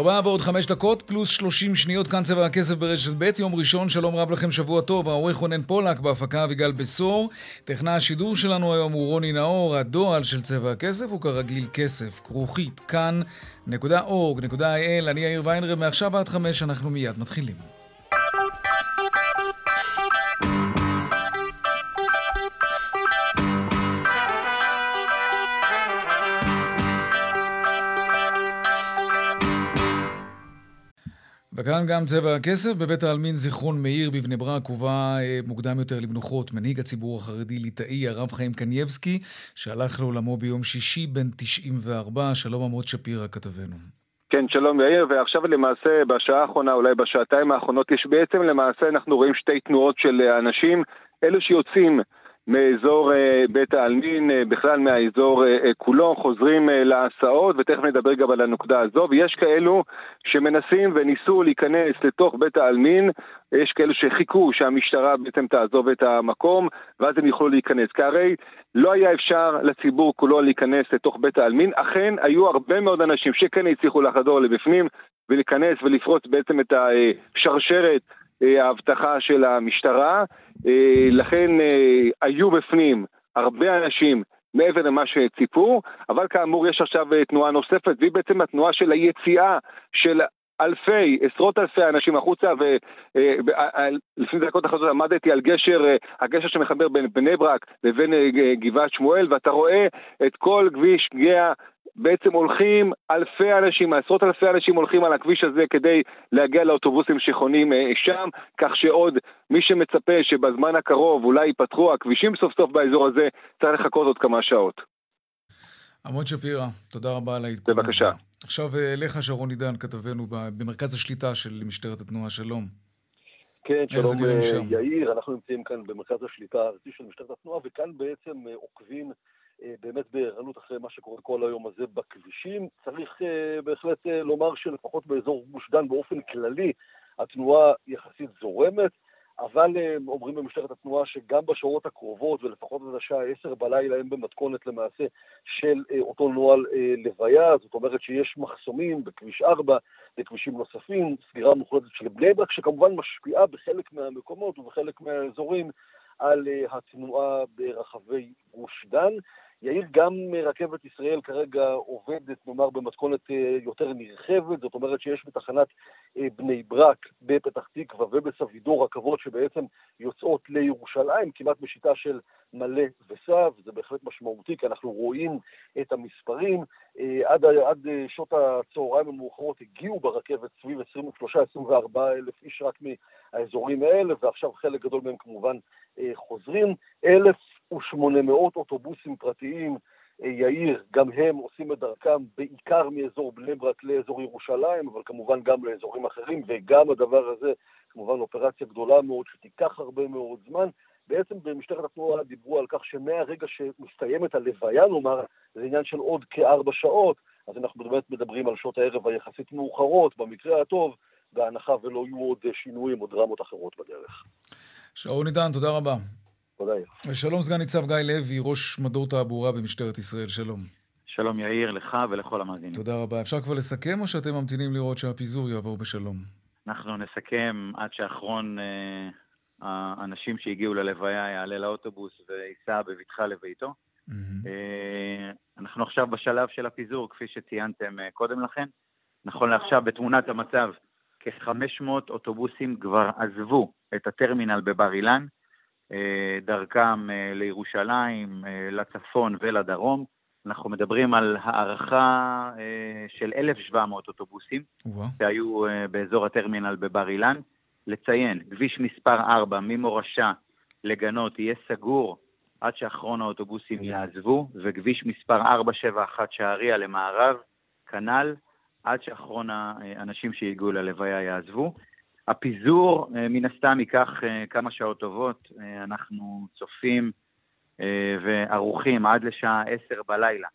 ארבעה ועוד חמש דקות, פלוס שלושים שניות, כאן צבע הכסף ברשת ב', יום ראשון, שלום רב לכם, שבוע טוב, העורך רונן פולק, בהפקה אביגל בשור. טכנה השידור שלנו היום הוא רוני נאור, הדועל של צבע הכסף הוא כרגיל כסף, כרוכית, כאן.org.il, אני יאיר ויינרב, מעכשיו עד חמש, אנחנו מיד מתחילים. וכאן גם צבע הכסף, בבית העלמין זיכרון מאיר בבני ברק הובא אה, מוקדם יותר למנוחות מנהיג הציבור החרדי ליטאי, הרב חיים קנייבסקי, שהלך לעולמו ביום שישי בן 94. שלום עמוד שפירא כתבנו. כן, שלום יאיר, ועכשיו למעשה בשעה האחרונה, אולי בשעתיים האחרונות, יש בעצם למעשה אנחנו רואים שתי תנועות של אנשים, אלו שיוצאים מאזור אה, בית העלמין, אה, בכלל מהאזור אה, כולו, חוזרים להסעות, ותכף נדבר גם על הנקודה הזו, ויש כאלו שמנסים וניסו להיכנס לתוך בית העלמין, יש כאלו שחיכו שהמשטרה בעצם תעזוב את המקום, ואז הם יוכלו להיכנס. כי הרי לא היה אפשר לציבור כולו להיכנס לתוך בית העלמין, אכן היו הרבה מאוד אנשים שכן הצליחו לחדור לבפנים ולהיכנס ולפרוץ בעצם את השרשרת האבטחה של המשטרה. אה, לכן אה, היו בפנים הרבה אנשים מעבר למה שציפו, אבל כאמור יש עכשיו אה, תנועה נוספת, והיא בעצם התנועה של היציאה של אלפי, עשרות אלפי אנשים החוצה, ולפני דקות אחרות עמדתי על גשר, הגשר שמחבר בין בני ברק לבין גבעת שמואל, ואתה רואה את כל כביש גאה בעצם הולכים אלפי אנשים, עשרות אלפי אנשים הולכים על הכביש הזה כדי להגיע לאוטובוסים שחונים אה, שם, כך שעוד מי שמצפה שבזמן הקרוב אולי ייפתחו הכבישים סוף סוף באזור הזה, צריך לחכות עוד כמה שעות. עמוד שפירא, תודה רבה על העדכון הזה. בבקשה. עכשיו אה, אליך שרון עידן, כתבנו במרכז השליטה של משטרת התנועה, שלום. כן, שלום אה, יאיר, אנחנו נמצאים כאן במרכז השליטה הארצי של משטרת התנועה, וכאן בעצם עוקבים אה, באמת בערנות אחרי מה שקורה כל היום הזה בכבישים. צריך אה, בהחלט אה, לומר שלפחות באזור גוש דן באופן כללי התנועה יחסית זורמת, אבל אומרים במשטרת התנועה שגם בשעות הקרובות, ולפחות עד השעה 10 בלילה, הם במתכונת למעשה של אותו נוהל לוויה, זאת אומרת שיש מחסומים בכביש 4, בכבישים נוספים, סגירה מוחלטת של בני ברק, שכמובן משפיעה בחלק מהמקומות ובחלק מהאזורים על התנועה ברחבי גוש דן. יאיר, גם רכבת ישראל כרגע עובדת, נאמר, במתכונת אה, יותר נרחבת, זאת אומרת שיש בתחנת אה, בני ברק, בפתח תקווה ובסבידור רכבות שבעצם יוצאות לירושלים, כמעט בשיטה של מלא וסב, זה בהחלט משמעותי, כי אנחנו רואים את המספרים. אה, עד, עד שעות הצהריים המאוחרות הגיעו ברכבת סביב 23-24 אלף איש רק מהאזורים האלה, ועכשיו חלק גדול מהם כמובן חוזרים. אלף 1,800 אוטובוסים פרטיים, אה, יאיר, גם הם עושים את דרכם בעיקר מאזור בני ברק לאזור ירושלים, אבל כמובן גם לאזורים אחרים, וגם הדבר הזה, כמובן אופרציה גדולה מאוד שתיקח הרבה מאוד זמן. בעצם במשטרת התנועה דיברו על כך שמהרגע שמסתיימת הלוויה, נאמר, זה עניין של עוד כארבע שעות, אז אנחנו באמת מדברים על שעות הערב היחסית מאוחרות, במקרה הטוב, בהנחה ולא יהיו עוד שינויים או דרמות אחרות בדרך. שרון עידן, תודה רבה. תודה. שלום סגן ניצב גיא לוי, ראש מדור תעבורה במשטרת ישראל, שלום. שלום יאיר, לך ולכל המאזינים. תודה רבה. אפשר כבר לסכם או שאתם ממתינים לראות שהפיזור יעבור בשלום? אנחנו נסכם עד שאחרון אה, האנשים שהגיעו ללוויה יעלה לאוטובוס וייסע בבטחה לביתו. Mm-hmm. אה, אנחנו עכשיו בשלב של הפיזור, כפי שציינתם אה, קודם לכן. נכון לעכשיו, בתמונת המצב, כ-500 אוטובוסים כבר עזבו את הטרמינל בבר אילן. אה, דרכם אה, לירושלים, אה, לצפון ולדרום. אנחנו מדברים על הערכה של 1,700 אוטובוסים ווא. שהיו באזור הטרמינל בבר אילן. לציין, כביש מספר 4 ממורשה לגנות יהיה סגור עד שאחרון האוטובוסים יעזבו, וכביש מספר 471 שעריה למערב, כנ"ל, עד שאחרון האנשים שהגיעו ללוויה יעזבו. הפיזור מן הסתם ייקח כמה שעות טובות, אנחנו צופים וערוכים עד לשעה 10 בלילה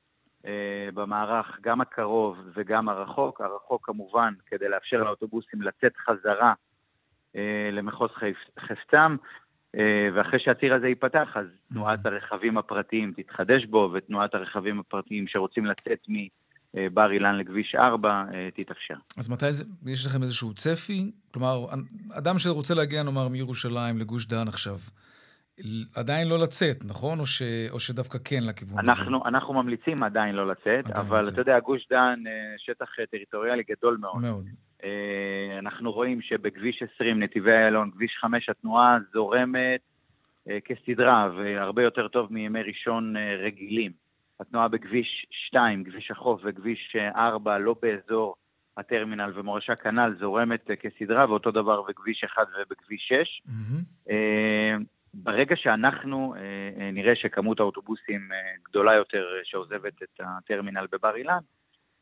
במערך, גם הקרוב וגם הרחוק. הרחוק כמובן כדי לאפשר לאוטובוסים לצאת חזרה למחוז חפצם, ואחרי שהציר הזה ייפתח, אז תנועת הרכבים הפרטיים תתחדש בו, ותנועת הרכבים הפרטיים שרוצים לצאת מבר אילן לכביש 4 תתאפשר. אז מתי זה, יש לכם איזשהו צפי? כלומר, אדם שרוצה להגיע, נאמר, מירושלים לגוש דן עכשיו, עדיין לא לצאת, נכון? או, ש... או שדווקא כן לכיוון אנחנו, הזה? אנחנו ממליצים עדיין לא לצאת, עדיין אבל לצאת. אתה יודע, גוש דן, שטח טריטוריאלי גדול מאוד. מאוד. אנחנו רואים שבכביש 20, נתיבי איילון, כביש 5, התנועה זורמת כסדרה, והרבה יותר טוב מימי ראשון רגילים. התנועה בכביש 2, כביש החוף וכביש 4, לא באזור הטרמינל ומורשה כנ"ל, זורמת כסדרה, ואותו דבר בכביש 1 ובכביש 6. Mm-hmm. ברגע שאנחנו נראה שכמות האוטובוסים גדולה יותר שעוזבת את הטרמינל בבר אילן,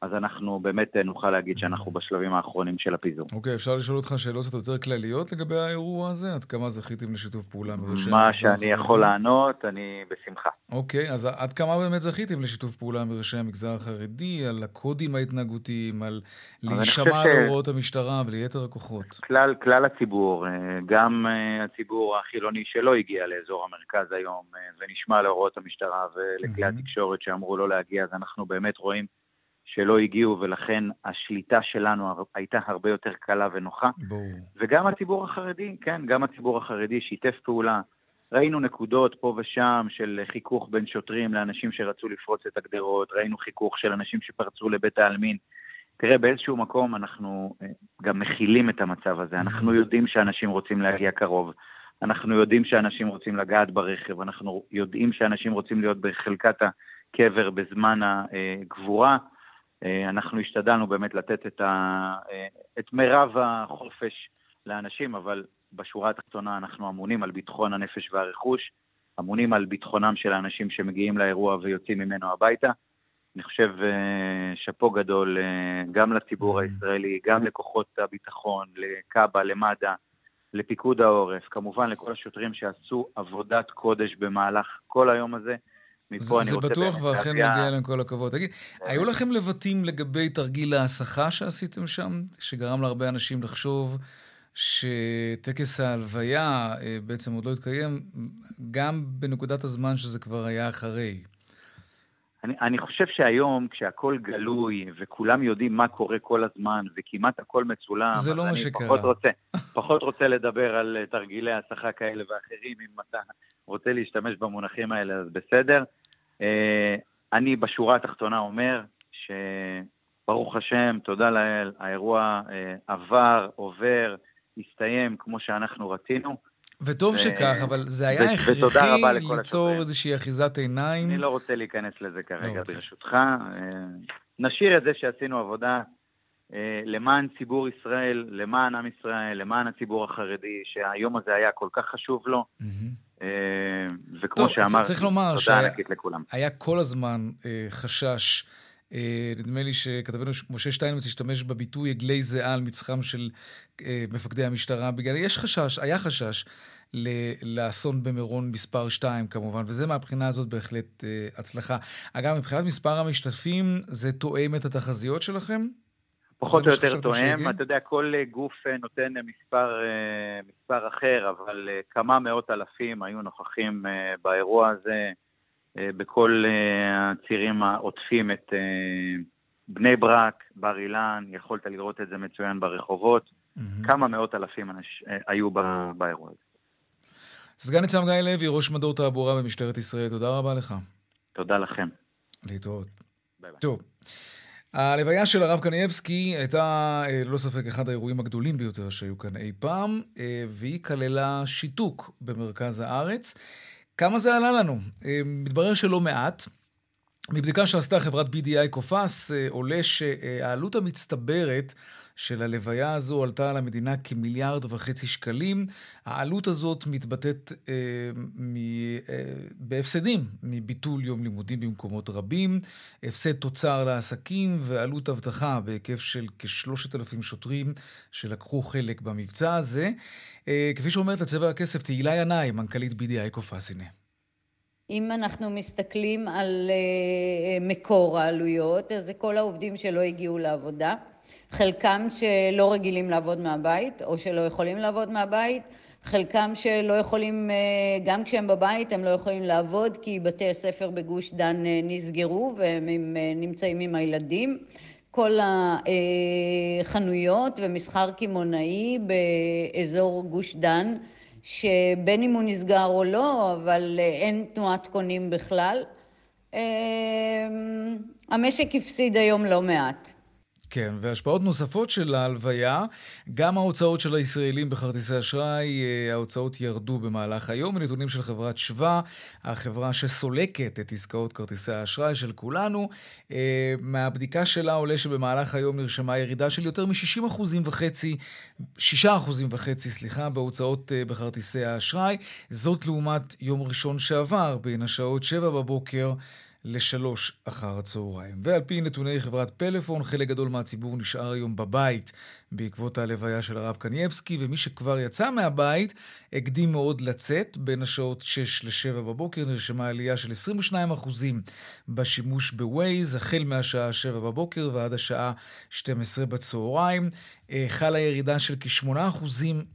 אז אנחנו באמת נוכל להגיד שאנחנו בשלבים האחרונים של הפיזור. אוקיי, okay, אפשר לשאול אותך שאלות קצת יותר כלליות לגבי האירוע הזה? עד כמה זכיתם לשיתוף פעולה מראשי מה שאני יכול לענות, אני בשמחה. אוקיי, okay, אז עד כמה באמת זכיתם לשיתוף פעולה מראשי המגזר החרדי, על הקודים ההתנהגותיים, על להישמע על הוראות המשטרה וליתר הכוחות? כלל, כלל הציבור, גם הציבור החילוני שלא הגיע לאזור המרכז היום, ונשמע להוראות המשטרה ולכלי התקשורת שאמרו לא להגיע, אז אנחנו באמת רואים שלא הגיעו, ולכן השליטה שלנו הייתה הרבה יותר קלה ונוחה. בואו. וגם הציבור החרדי, כן, גם הציבור החרדי שיתף פעולה. ראינו נקודות פה ושם של חיכוך בין שוטרים לאנשים שרצו לפרוץ את הגדרות, ראינו חיכוך של אנשים שפרצו לבית העלמין. תראה, באיזשהו מקום אנחנו אה, גם מכילים את המצב הזה. אנחנו יודעים שאנשים רוצים להגיע קרוב. אנחנו יודעים שאנשים רוצים לגעת ברכב, אנחנו יודעים שאנשים רוצים להיות בחלקת הקבר בזמן הגבורה. אה, אנחנו השתדלנו באמת לתת את, ה, אה, את מירב החופש לאנשים, אבל בשורה התחתונה אנחנו אמונים על ביטחון הנפש והרכוש, אמונים על ביטחונם של האנשים שמגיעים לאירוע ויוצאים ממנו הביתה. אני חושב אה, שאפו גדול גם לציבור mm. הישראלי, גם לכוחות הביטחון, לקאבה, למד"א, לפיקוד העורף, כמובן לכל השוטרים שעשו עבודת קודש במהלך כל היום הזה. מפה אני רוצה... זה בטוח ואכן מגיע להם כל הכבוד. תגיד, היו לכם לבטים לגבי תרגיל ההסחה שעשיתם שם, שגרם להרבה אנשים לחשוב שטקס ההלוויה אה, בעצם עוד לא התקיים, גם בנקודת הזמן שזה כבר היה אחרי? אני, אני חושב שהיום, כשהכול גלוי וכולם יודעים מה קורה כל הזמן וכמעט הכל מצולם, זה לא מה שקרה. פחות רוצה, פחות רוצה לדבר על תרגילי הסחה כאלה ואחרים, אם אתה רוצה להשתמש במונחים האלה, אז בסדר. אה, אני בשורה התחתונה אומר שברוך השם, תודה לאל, האירוע אה, עבר, עובר, הסתיים כמו שאנחנו רצינו. וטוב ו... שכך, אבל זה היה ו- הכרחי ליצור איזושהי אחיזת עיניים. אני לא רוצה להיכנס לזה כרגע, לא ברשותך. אה, נשאיר את זה שעשינו עבודה למען ציבור ישראל, למען עם ישראל, למען הציבור החרדי, שהיום הזה היה כל כך חשוב לו. Mm-hmm. אה, וכמו שאמרתי, צריך לומר תודה ענקית לכולם. היה כל הזמן אה, חשש. אה, נדמה לי שכתבנו משה שטיינמץ השתמש בביטוי עגלי זיעה על מצחם של מפקדי המשטרה, בגלל, יש חשש, היה חשש לאסון במירון מספר 2 כמובן, וזה מהבחינה הזאת בהחלט הצלחה. אגב, מבחינת מספר המשתתפים, זה תואם את התחזיות שלכם? פחות או יותר תואם, אתה יודע, כל אה, גוף אה, נותן מספר, אה, מספר אחר, אבל כמה מאות אלפים היו נוכחים באירוע הזה, בכל הצירים העוטפים את בני ברק, בר אילן, יכולת לראות את זה מצוין ברחובות, mm-hmm. כמה מאות אלפים אנש, היו באירוע הזה. סגן ניצב גיא לוי, ראש מדור תעבורה במשטרת ישראל, תודה רבה לך. תודה לכם. להתראות. ביי ביי. טוב. הלוויה של הרב קנייבסקי הייתה אה, ללא ספק אחד האירועים הגדולים ביותר שהיו כאן אי פעם, אה, והיא כללה שיתוק במרכז הארץ. כמה זה עלה לנו? אה, מתברר שלא מעט. מבדיקה שעשתה חברת BDI קופס עולה שהעלות המצטברת של הלוויה הזו עלתה על המדינה כמיליארד וחצי שקלים. העלות הזאת מתבטאת אה, מ, אה, בהפסדים מביטול יום לימודים במקומות רבים, הפסד תוצר לעסקים ועלות אבטחה בהיקף של כשלושת אלפים שוטרים שלקחו חלק במבצע הזה. אה, כפי שאומרת לצבע הכסף, תהילה ינאי, מנכ"לית BDI קופסיני. אם אנחנו מסתכלים על uh, מקור העלויות, אז זה כל העובדים שלא הגיעו לעבודה, חלקם שלא רגילים לעבוד מהבית או שלא יכולים לעבוד מהבית, חלקם שלא יכולים, uh, גם כשהם בבית הם לא יכולים לעבוד כי בתי הספר בגוש דן uh, נסגרו והם uh, נמצאים עם הילדים. כל החנויות ומסחר קמעונאי באזור גוש דן שבין אם הוא נסגר או לא, אבל אה, אין תנועת קונים בכלל. אה, המשק הפסיד היום לא מעט. כן, והשפעות נוספות של ההלוויה, גם ההוצאות של הישראלים בכרטיסי אשראי, אה, ההוצאות ירדו במהלך היום. נתונים של חברת שווה, החברה שסולקת את עסקאות כרטיסי האשראי של כולנו, אה, מהבדיקה שלה עולה שבמהלך היום נרשמה ירידה של יותר מ-60 אחוזים וחצי, 6 אחוזים וחצי, סליחה, בהוצאות אה, בכרטיסי האשראי. זאת לעומת יום ראשון שעבר, בין השעות 7 בבוקר לשלוש אחר הצהריים. ועל פי נתוני חברת פלאפון, חלק גדול מהציבור נשאר היום בבית בעקבות הלוויה של הרב קנייבסקי, ומי שכבר יצא מהבית הקדים מאוד לצאת. בין השעות 6 ל-7 בבוקר נרשמה עלייה של 22% בשימוש בווייז, החל מהשעה 7 בבוקר ועד השעה 12 בצהריים. אה, חלה ירידה של כ-8%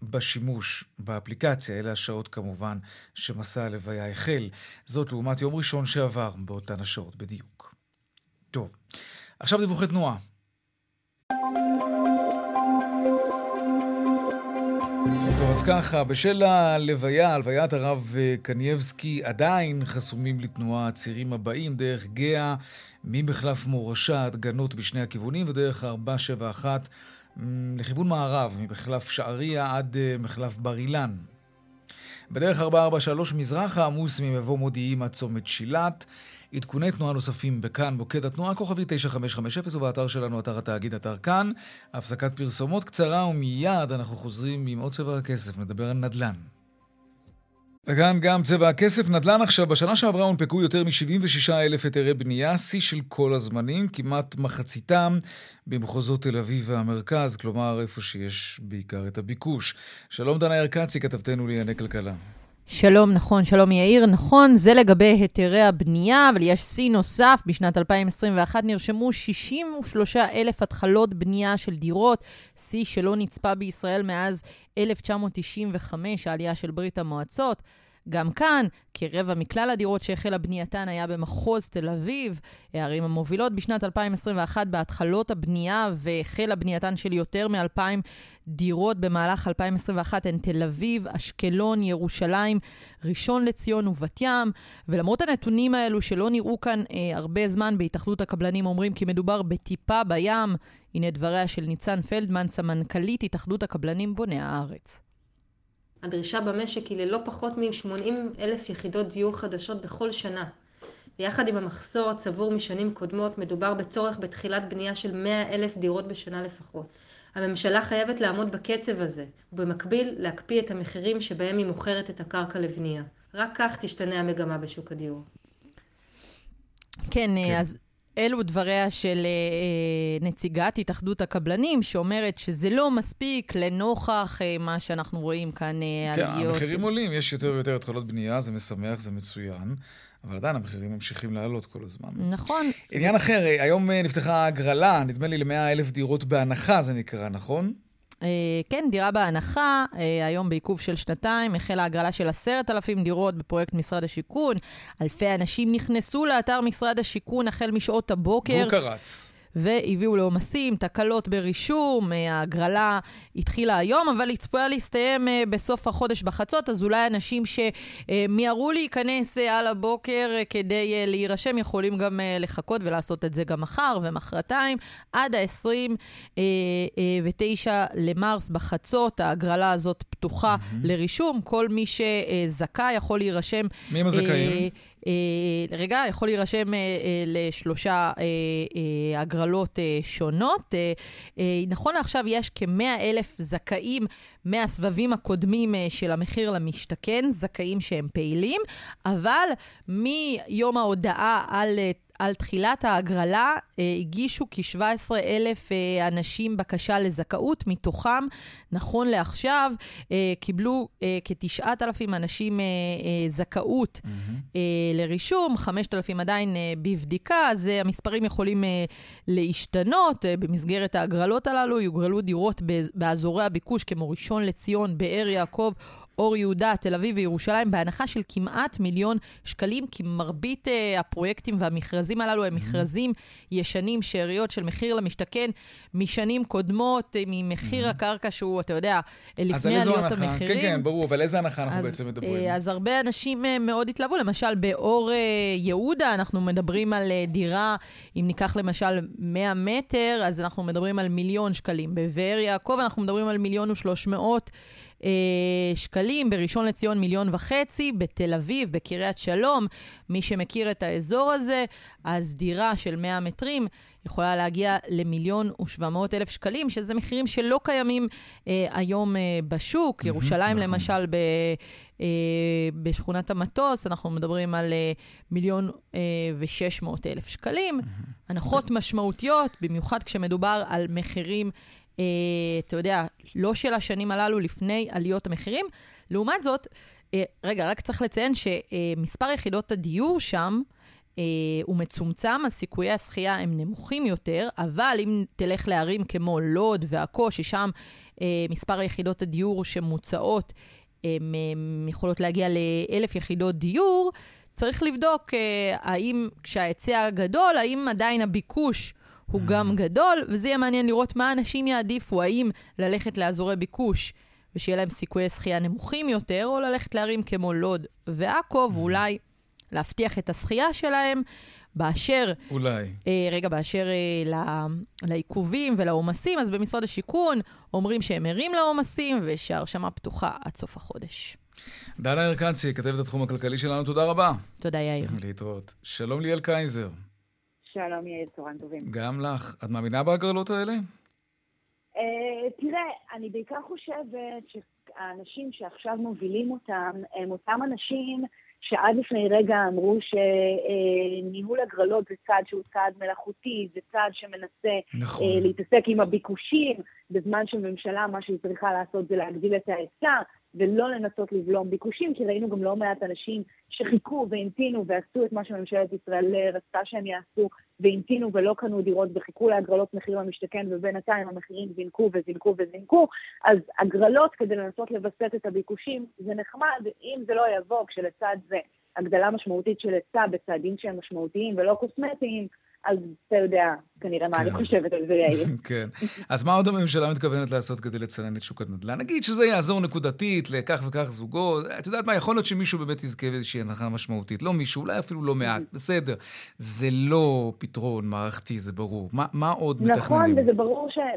בשימוש באפליקציה, אלה השעות כמובן שמסע הלוויה החל. זאת לעומת יום ראשון שעבר באותן השעות בדיוק. טוב, עכשיו דיווחי תנועה. טוב, אז ככה, בשל הלוויה, הלוויית הרב קנייבסקי, עדיין חסומים לתנועה הצירים הבאים, דרך גאה, ממחלף מורשה עד גנות בשני הכיוונים, ודרך 471 לכיוון מערב, ממחלף שעריה עד אה, מחלף בר אילן. בדרך 443 מזרחה עמוס ממבוא מודיעין עד צומת שילת. עדכוני תנועה נוספים בכאן, מוקד התנועה, כוכבי 9550 ובאתר שלנו, אתר התאגיד, אתר כאן. הפסקת פרסומות קצרה ומיד אנחנו חוזרים עם עוד צבע הכסף, נדבר על נדל"ן. וגם גם צבע הכסף, נדל"ן עכשיו, בשנה שעברה הונפקו יותר מ-76 אלף היתרי בנייה, שיא של כל הזמנים, כמעט מחציתם במחוזות תל אביב והמרכז, כלומר איפה שיש בעיקר את הביקוש. שלום דנה ירקצי, כתבתנו לענייני כלכלה. שלום, נכון, שלום יאיר. נכון, זה לגבי היתרי הבנייה, אבל יש שיא נוסף. בשנת 2021 נרשמו 63 אלף התחלות בנייה של דירות, שיא שלא נצפה בישראל מאז 1995, העלייה של ברית המועצות. גם כאן, כרבע מכלל הדירות שהחלה בנייתן היה במחוז תל אביב. הערים המובילות בשנת 2021 בהתחלות הבנייה והחלה בנייתן של יותר מ-2,000 דירות במהלך 2021 הן תל אביב, אשקלון, ירושלים, ראשון לציון ובת ים. ולמרות הנתונים האלו שלא נראו כאן אה, הרבה זמן בהתאחדות הקבלנים אומרים כי מדובר בטיפה בים, הנה דבריה של ניצן פלדמן, סמנכ"לית התאחדות הקבלנים בוני הארץ. הדרישה במשק היא ללא פחות מ-80 אלף יחידות דיור חדשות בכל שנה. ביחד עם המחסור הצבור משנים קודמות, מדובר בצורך בתחילת בנייה של 100 אלף דירות בשנה לפחות. הממשלה חייבת לעמוד בקצב הזה, ובמקביל להקפיא את המחירים שבהם היא מוכרת את הקרקע לבנייה. רק כך תשתנה המגמה בשוק הדיור. כן, כן. אז אלו דבריה של אה, נציגת התאחדות הקבלנים, שאומרת שזה לא מספיק לנוכח אה, מה שאנחנו רואים כאן, אה, כן, עליות. כן, המחירים עולים, יש יותר ויותר התחלות בנייה, זה משמח, זה מצוין. אבל עדיין המחירים ממשיכים לעלות כל הזמן. נכון. עניין אחר, היום נפתחה הגרלה, נדמה לי ל-100 אלף דירות בהנחה, זה נקרא, נכון? אה, כן, דירה בהנחה, אה, היום בעיכוב של שנתיים, החלה הגרלה של עשרת אלפים דירות בפרויקט משרד השיכון. אלפי אנשים נכנסו לאתר משרד השיכון החל משעות הבוקר. והוא קרס. והביאו לעומסים, תקלות ברישום, אה, ההגרלה התחילה היום, אבל היא צפויה להסתיים אה, בסוף החודש בחצות, אז אולי אנשים שמיהרו להיכנס אה, על הבוקר כדי להירשם יכולים גם לחכות ולעשות את זה גם מחר ומחרתיים. עד ה-29 למרס בחצות, ההגרלה הזאת פתוחה mm-hmm. לרישום. כל מי שזכאי יכול להירשם. מי הם הזכאים? רגע, יכול להירשם לשלושה הגרלות שונות. נכון לעכשיו יש כ-100 אלף זכאים מהסבבים הקודמים של המחיר למשתכן, זכאים שהם פעילים, אבל מיום ההודעה על על תחילת ההגרלה אה, הגישו כ-17 אלף אה, אנשים בקשה לזכאות, מתוכם, נכון לעכשיו, אה, קיבלו אה, כ-9,000 אנשים זכאות mm-hmm. לרישום, 5,000 עדיין בבדיקה, אז המספרים יכולים להשתנות. במסגרת ההגרלות הללו יוגרלו דירות באזורי הביקוש כמו ראשון לציון, באר יעקב אור יהודה, תל אביב וירושלים, בהנחה של כמעט מיליון שקלים, כי מרבית uh, הפרויקטים והמכרזים הללו הם מכרזים ישנים, שאריות של מחיר למשתכן משנים קודמות, uh, ממחיר הקרקע שהוא, אתה יודע, לפני עליות הנחה? המחירים. כן, כן, ברור, אבל איזה הנחה אנחנו אז, בעצם מדברים? Uh, אז הרבה אנשים uh, מאוד התלהבו. למשל, באור uh, יהודה אנחנו מדברים על uh, דירה, אם ניקח למשל 100 מטר, אז אנחנו מדברים על מיליון שקלים. בבאר יעקב אנחנו מדברים על מיליון ושלוש מאות. אה, שקלים, בראשון לציון מיליון וחצי, בתל אביב, בקריית שלום, מי שמכיר את האזור הזה, אז דירה של 100 מטרים יכולה להגיע למיליון ושבע מאות אלף שקלים, שזה מחירים שלא קיימים אה, היום אה, בשוק. ירושלים, נכון. למשל, ב, אה, בשכונת המטוס, אנחנו מדברים על אה, מיליון אה, ושש מאות אלף שקלים. הנחות משמעותיות, במיוחד כשמדובר על מחירים אתה יודע, לא של השנים הללו לפני עליות המחירים. לעומת זאת, אה, רגע, רק צריך לציין שמספר יחידות הדיור שם, אה, הוא מצומצם, אז סיכויי הזכייה הם נמוכים יותר, אבל אם תלך לערים כמו לוד ועכו, ששם אה, מספר יחידות הדיור שמוצעות, הן יכולות להגיע לאלף יחידות דיור, צריך לבדוק אה, האם כשההיצע גדול, האם עדיין הביקוש הוא גם גדול, וזה יהיה מעניין לראות מה אנשים יעדיפו, האם ללכת לאזורי ביקוש ושיהיה להם סיכויי זכייה נמוכים יותר, או ללכת לערים כמו לוד ועכו, ואולי להבטיח את הזכייה שלהם. באשר... אולי. אה, רגע, באשר אה, לה, לעיכובים ולעומסים, אז במשרד השיכון אומרים שהם ערים לעומסים ושההרשמה פתוחה עד סוף החודש. דנה ארקנצי, כתבת התחום הכלכלי שלנו, תודה רבה. תודה, יאיר. להתראות. שלום ליאל קייזר. שלום יעל, צהריים טובים. גם לך. את מאמינה בהגרלות האלה? Uh, תראה, אני בעיקר חושבת שהאנשים שעכשיו מובילים אותם הם אותם אנשים שעד לפני רגע אמרו שניהול הגרלות זה צעד שהוא צעד מלאכותי, זה צעד שמנסה נכון. uh, להתעסק עם הביקושים, בזמן שממשלה מה שהיא צריכה לעשות זה להגדיל את ההיצע, ולא לנסות לבלום ביקושים, כי ראינו גם לא מעט אנשים שחיכו והמתינו ועשו את מה שממשלת ישראל רצתה שהם יעשו, והמתינו ולא קנו דירות וחיכו להגרלות מחיר למשתכן, ובינתיים המחירים זינקו וזינקו וזינקו. אז הגרלות כדי לנסות לווסת את הביקושים זה נחמד, אם זה לא יבוא כשלצד זה הגדלה משמעותית של היצע בצעדים שהם משמעותיים ולא קוסמטיים, אז אתה יודע כנראה מה אני כן. חושבת על זה, יאיר. כן. אז מה עוד הממשלה מתכוונת לעשות כדי לצנן את שוק הנדל"ן? נגיד שזה יעזור נקודתית לכך וכך זוגות. את יודעת מה, יכול להיות שמישהו באמת יזכה באיזושהי הנחה משמעותית. לא מישהו, אולי אפילו לא מעט, בסדר. זה לא פתרון מערכתי, זה ברור. מה, עוד מתכננים? נכון, וזה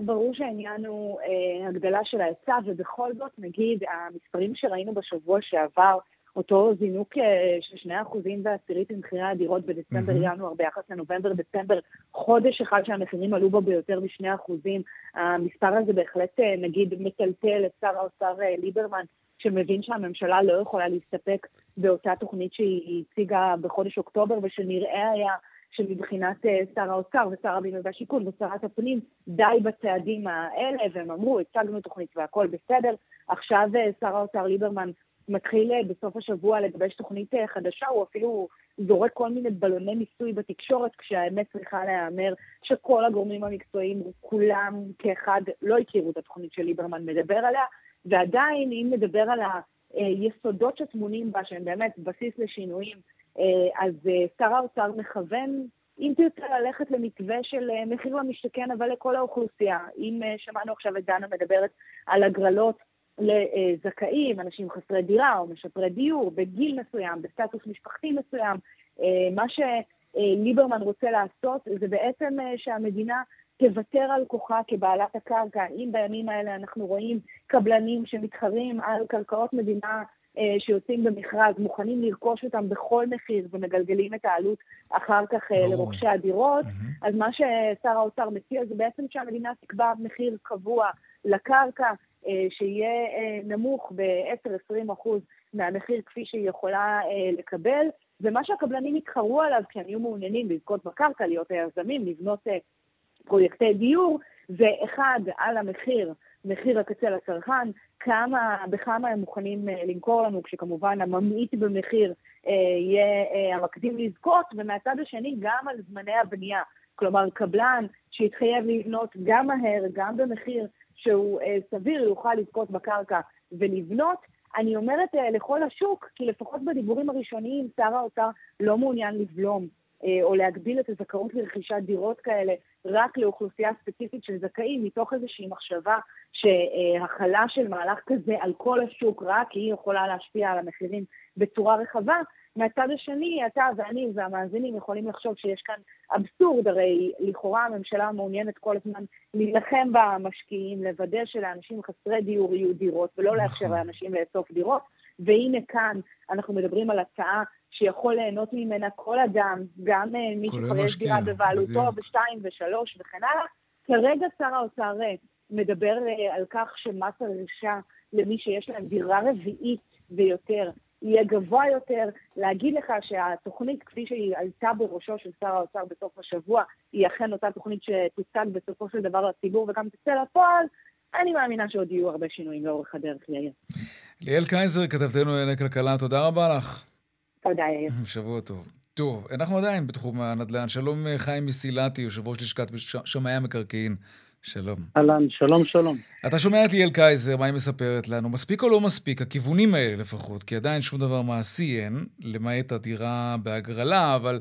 ברור, שהעניין הוא אה, הגדלה של ההיצע, ובכל זאת, נגיד, המספרים שראינו בשבוע שעבר, אותו זינוק אה, של שני אחוזים ועשירית במחירי הדירות בדצמבר-ינואר ביחס לנובמבר-דצמבר, חודש אחד שהמחירים עלו בו ביותר משני אחוזים. המספר הזה בהחלט, אה, נגיד, מטלטל את שר האוצר אה, ליברמן, שמבין שהממשלה לא יכולה להסתפק באותה תוכנית שהיא הציגה בחודש אוקטובר, ושנראה היה שמבחינת שר האוצר ושר הבינוי והשיכון ושרת הפנים די בצעדים האלה, והם אמרו, הצגנו תוכנית והכל בסדר. עכשיו שר האוצר ליברמן מתחיל אה, בסוף השבוע לגבש תוכנית אה, חדשה, הוא אפילו זורק כל מיני בלוני ניסוי בתקשורת, כשהאמת צריכה להיאמר שכל הגורמים המקצועיים, כולם כאחד, לא הכירו את התוכנית שליברמן מדבר עליה, ועדיין, אם נדבר על היסודות שטמונים בה, שהם באמת בסיס לשינויים, אה, אז שר האוצר מכוון אם תרצה ללכת למתווה של מחיר למשתכן, אבל לכל האוכלוסייה. אם שמענו עכשיו את דנה מדברת על הגרלות לזכאים, אנשים חסרי דירה או משפרי דיור, בגיל מסוים, בסטטוס משפחתי מסוים. אה, מה שליברמן רוצה לעשות זה בעצם אה, שהמדינה תוותר על כוחה כבעלת הקרקע. אם בימים האלה אנחנו רואים קבלנים שמתחרים על קרקעות מדינה אה, שיוצאים במכרז מוכנים לרכוש אותם בכל מחיר ומגלגלים את העלות אחר כך אה, לרוכשי הדירות, mm-hmm. אז מה ששר האוצר מציע זה בעצם שהמדינה תקבע מחיר קבוע לקרקע, שיהיה נמוך ב-10-20 אחוז מהמחיר כפי שהיא יכולה לקבל, ומה שהקבלנים יתחרו עליו כשהם יהיו מעוניינים לזכות בקרקע, להיות היזמים, לבנות פרויקטי דיור, זה אחד, על המחיר, מחיר הקצה לצרכן, כמה, בכמה הם מוכנים למכור לנו, כשכמובן הממעיט במחיר יהיה המקדים לזכות, ומהצד השני גם על זמני הבנייה. כלומר, קבלן שיתחייב לבנות גם מהר, גם במחיר שהוא uh, סביר, יוכל לזכות בקרקע ולבנות. אני אומרת uh, לכל השוק, כי לפחות בדיבורים הראשוניים שר האוצר לא מעוניין לבלום אה, או להגביל את הזכאות לרכישת דירות כאלה רק לאוכלוסייה ספציפית של זכאים, מתוך איזושהי מחשבה שהכלה של מהלך כזה על כל השוק, רק היא יכולה להשפיע על המחירים בצורה רחבה. מהצד השני, אתה ואני והמאזינים יכולים לחשוב שיש כאן אבסורד, הרי לכאורה הממשלה מעוניינת כל הזמן להילחם במשקיעים, לוודא שלאנשים חסרי דיור יהיו דירות, ולא לאפשר נכון. לאנשים לאסוף דירות. והנה כאן אנחנו מדברים על הצעה שיכול ליהנות ממנה כל אדם, גם אה, מי שכבר יש דירה בבעלותו, בשתיים ושלוש וכן הלאה. כרגע שר האוצר אה, מדבר אה, על כך שמס הרכישה למי שיש להם דירה רביעית ויותר יהיה גבוה יותר. להגיד לך שהתוכנית, כפי שהיא עלתה בראשו של שר האוצר בסוף השבוע, היא אכן אותה תוכנית שתוצג בסופו של דבר לציבור וגם תצא לפועל, אני מאמינה שעוד יהיו הרבה שינויים לאורך הדרך, יאיר. ליאל קייזר, כתבתנו לענייני כלכלה, תודה רבה לך. תודה, יאיר. שבוע טוב. טוב, אנחנו עדיין בתחום הנדל"ן. שלום חיים מסילתי, יושב ראש לשכת שמאי המקרקעין. שלום. אהלן, שלום, שלום. אתה שומע את ליאל קייזר, מה היא מספרת לנו? מספיק או לא מספיק? הכיוונים האלה לפחות, כי עדיין שום דבר מעשי אין, למעט הדירה בהגרלה, אבל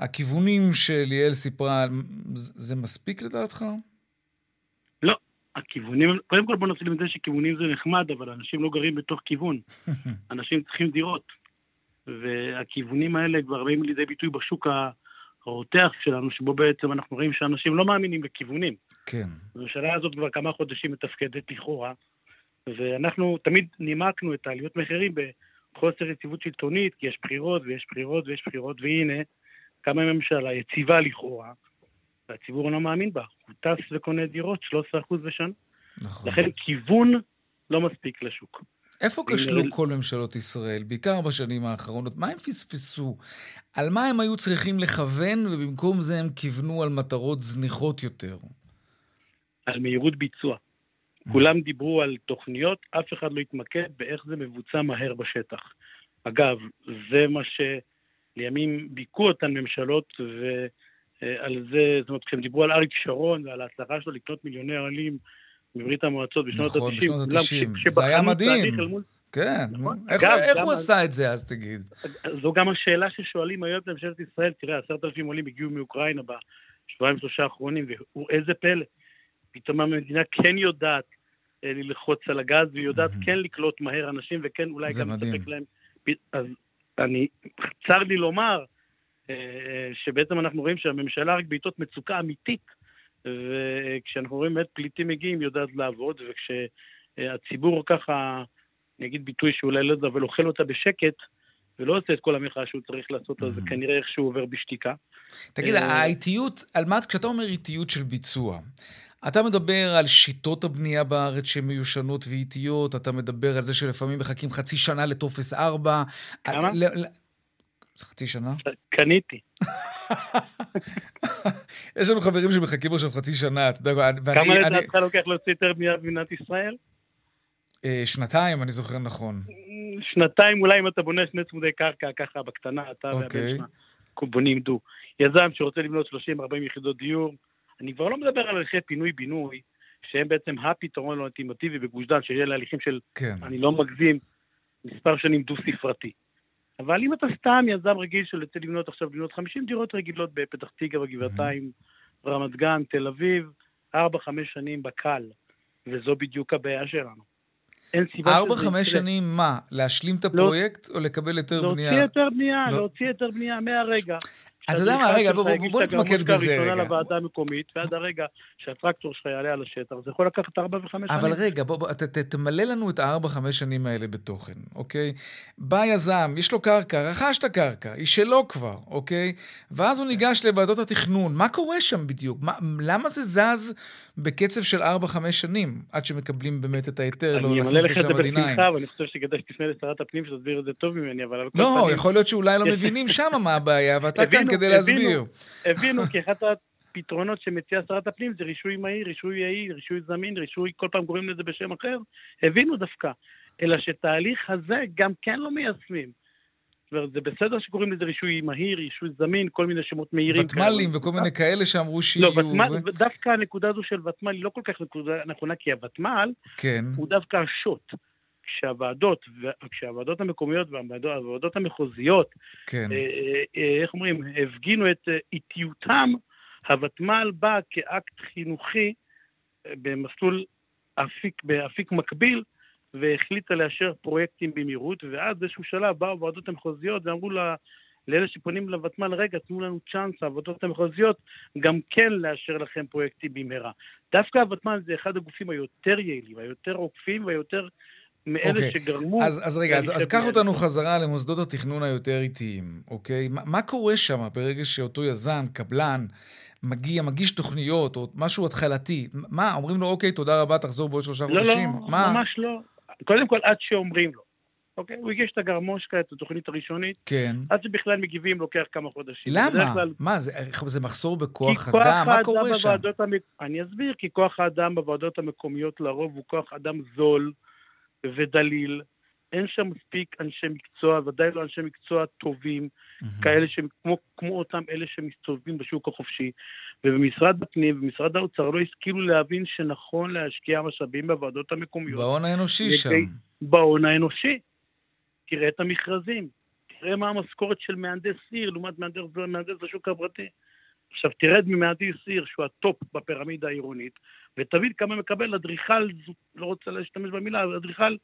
הכיוונים שליאל סיפרה, זה מספיק לדעתך? לא, הכיוונים, קודם כל בוא נתחיל זה שכיוונים זה נחמד, אבל אנשים לא גרים בתוך כיוון. אנשים צריכים דירות. והכיוונים האלה כבר באים לידי ביטוי בשוק הרותח שלנו, שבו בעצם אנחנו רואים שאנשים לא מאמינים בכיוונים. כן. הממשלה הזאת כבר כמה חודשים מתפקדת לכאורה, ואנחנו תמיד נימקנו את העליות מחירים בחוסר יציבות שלטונית, כי יש בחירות ויש בחירות ויש בחירות, והנה, קמה ממשלה יציבה לכאורה, והציבור לא מאמין בה. הוא טס וקונה דירות 13% בשנה. נכון. לכן כיוון לא מספיק לשוק. איפה כשלו כל ממשלות ישראל, בעיקר בשנים האחרונות? מה הם פספסו? על מה הם היו צריכים לכוון, ובמקום זה הם כיוונו על מטרות זניחות יותר? על מהירות ביצוע. כולם דיברו על תוכניות, אף אחד לא התמקד באיך זה מבוצע מהר בשטח. אגב, זה מה שלימים ביכו אותן ממשלות, ועל זה, זאת אומרת, כשהם דיברו על אריק שרון ועל ההצלחה שלו לקנות מיליוני עולים מברית המועצות בשנות ה-90. נכון, בשנות ה-90. זה היה מדהים. כן, נכון? איך, הוא עשה את זה אז, תגיד? זו גם השאלה ששואלים היום את ממשלת ישראל. תראה, עשרת אלפים עולים הגיעו מאוקראינה בשבועיים שלושה האחרונים, ואיזה פלא. פתאום המדינה כן יודעת אה, ללחוץ על הגז, והיא יודעת כן לקלוט מהר אנשים, וכן אולי גם לספק להם... אז אני, צר לי לומר, אה, אה, שבעצם אנחנו רואים שהממשלה רק בעיתות מצוקה אמיתית וכשאנחנו רואים באמת פליטים מגיעים, היא יודעת לעבוד, וכשהציבור ככה, אני אגיד ביטוי שאולי לא יודע, אבל אוכל אותה בשקט, ולא עושה את כל המחאה שהוא צריך לעשות, אז זה mm-hmm. כנראה איכשהו עובר בשתיקה. תגיד, אה, האיטיות, על מה, כשאתה אומר איטיות של ביצוע, אתה מדבר על שיטות הבנייה בארץ שהן מיושנות ואיטיות, אתה מדבר על זה שלפעמים מחכים חצי שנה לטופס 4. כמה? חצי שנה? קניתי. יש לנו חברים שמחכים עכשיו חצי שנה, אתה יודע, ואני... כמה לדעתך לוקח להוציא היתר בנייה במדינת ישראל? אה, שנתיים, אני זוכר נכון. שנתיים, אולי אם אתה בונה שני צמודי קרקע ככה בקטנה, אתה והבן אוקיי. שלך בונים דו. יזם שרוצה לבנות 30-40 יחידות דיור, אני כבר לא מדבר על הליכי פינוי-בינוי, שהם בעצם הפתרון האולטימטיבי בגוש דן, שיהיה להליכים של, כן. אני לא מגזים, מספר שנים דו-ספרתי. אבל אם אתה סתם יזם רגיל שרוצה לבנות עכשיו, לבנות 50 דירות רגילות בפתח תקווה, בגבעתיים, רמת גן, תל אביב, 4-5 שנים בקל, וזו בדיוק הבעיה שלנו. אין סיבה שזה... 4-5 שנים מה? להשלים את לא- הפרויקט לא, או לקבל היתר בנייה? להוציא היתר בנייה, לא... להוציא היתר בנייה מהרגע אתה יודע מה, רגע, בוא נתמקד בזה רגע. הראשונה לוועדה המקומית, ועד הרגע שהטרקטור שלך יעלה על השטח, זה יכול לקחת 4 ו-5 שנים. אבל רגע, בוא, תמלא לנו את ה-4-5 שנים האלה בתוכן, אוקיי? בא יזם, יש לו קרקע, רכש את הקרקע, היא שלו כבר, אוקיי? ואז הוא ניגש לוועדות התכנון, מה קורה שם בדיוק? למה זה זז בקצב של 4-5 שנים, עד שמקבלים באמת את ההיתר, לא להכניס לשם עדיניים? אני אמלא לך את זה בשמחה, ואני חושב שכדאי שתפנה לשרת הפנים שתסביר את זה טוב ממני, אבל... לא, יכול להיות שאולי לא מבינים שם מה הבעיה, ואתה כאן כדי להסביר. הבינו, כי אחד הפתרונות שמציעה שרת הפנים זה רישוי מהיר, רישוי יעיל, רישוי זמין, רישוי, כל פעם קוראים לזה בשם אחר, הבינו דווקא. אלא שתהליך הזה גם כן לא מיישמים. זאת אומרת, זה בסדר שקוראים לזה רישוי מהיר, רישוי זמין, כל מיני שמות מהירים. ותמ"לים וכל מיני כאלה שאמרו שיהיו. לא, ותמ"ל, ו... דווקא הנקודה הזו של ותמ"ל היא לא כל כך נקודה נכונה, כי הוותמ"ל כן. הוא דווקא השוט. כשהוועדות, כשהוועדות המקומיות והוועדות המחוזיות, כן. אה, אה, אה, איך אומרים, הפגינו את איטיותם, הוותמ"ל בא כאקט חינוכי במסלול אפיק, באפיק מקביל, והחליטה לאשר פרויקטים במהירות, ואז באיזשהו שלב באו הוועדות המחוזיות ואמרו לה, לאלה שפונים לוותמ"ל, רגע, תנו לנו צ'אנס, הוועדות המחוזיות, גם כן לאשר לכם פרויקטים במהרה. דווקא הוותמ"ל זה אחד הגופים היותר יעילים, היותר עוקפים והיותר מאלה okay. אוקיי. שגרמו... אז, אז רגע, אז, אז קח אותנו חזרה למוסדות התכנון היותר איטיים, אוקיי? מה, מה קורה שם ברגע שאותו יזם, קבלן, מגיע, מגיש תוכניות, או משהו התחלתי? מה, אומרים לו, אוקיי, תודה רבה, תחזור בעוד שלושה לא, חודשים? לא, לא, ממש לא. קודם כל, עד שאומרים לו. אוקיי? הוא הגיש את הגרמושקה, את התוכנית הראשונית. כן. עד שבכלל מגיבים לוקח כמה חודשים. למה? כלל... מה, זה, זה מחסור בכוח אדם? מה קורה שם? המק... אני אסביר, כי כוח האדם בוועדות המקומיות לרוב הוא כוח אדם זול ודליל. אין שם מספיק אנשי מקצוע, ודאי לא אנשי מקצוע טובים, mm-hmm. כאלה שהם כמו, כמו אותם אלה שמסתובבים בשוק החופשי. ובמשרד הפנים ובמשרד האוצר לא השכילו להבין שנכון להשקיע משאבים בוועדות המקומיות. בהון האנושי שם. בהון האנושי. תראה את המכרזים, תראה מה המשכורת של מהנדס עיר לעומת מהנדס, מהנדס בשוק הפרטי. עכשיו תרד ממהנדס עיר שהוא הטופ בפירמידה העירונית, ותבין כמה מקבל אדריכל, לא רוצה להשתמש במילה, אדריכל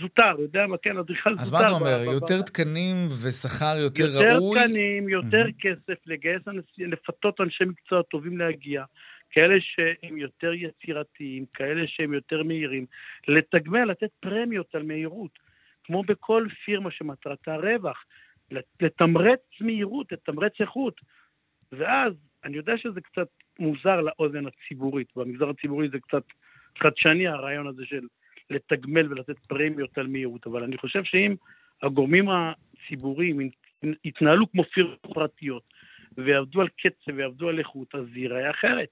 זוטר, יודע מה, כן, אדריכל זוטר. אז מה אתה אומר, יותר תקנים ושכר יותר ראוי? יותר תקנים, יותר כסף, לגייס, לפתות אנשי מקצוע טובים להגיע. כאלה שהם יותר יצירתיים, כאלה שהם יותר מהירים, לתגמל, לתת פרמיות על מהירות. כמו בכל פירמה שמטרתה רווח, לתמרץ מהירות, לתמרץ איכות. ואז, אני יודע שזה קצת מוזר לאוזן הציבורית, במגזר הציבורי זה קצת חדשני הרעיון הזה של לתגמל ולתת פרמיות על מהירות, אבל אני חושב שאם הגורמים הציבוריים יתנהלו כמו פירמות פרטיות ויעבדו על קצב ויעבדו על איכות, אז זה ייראה אחרת.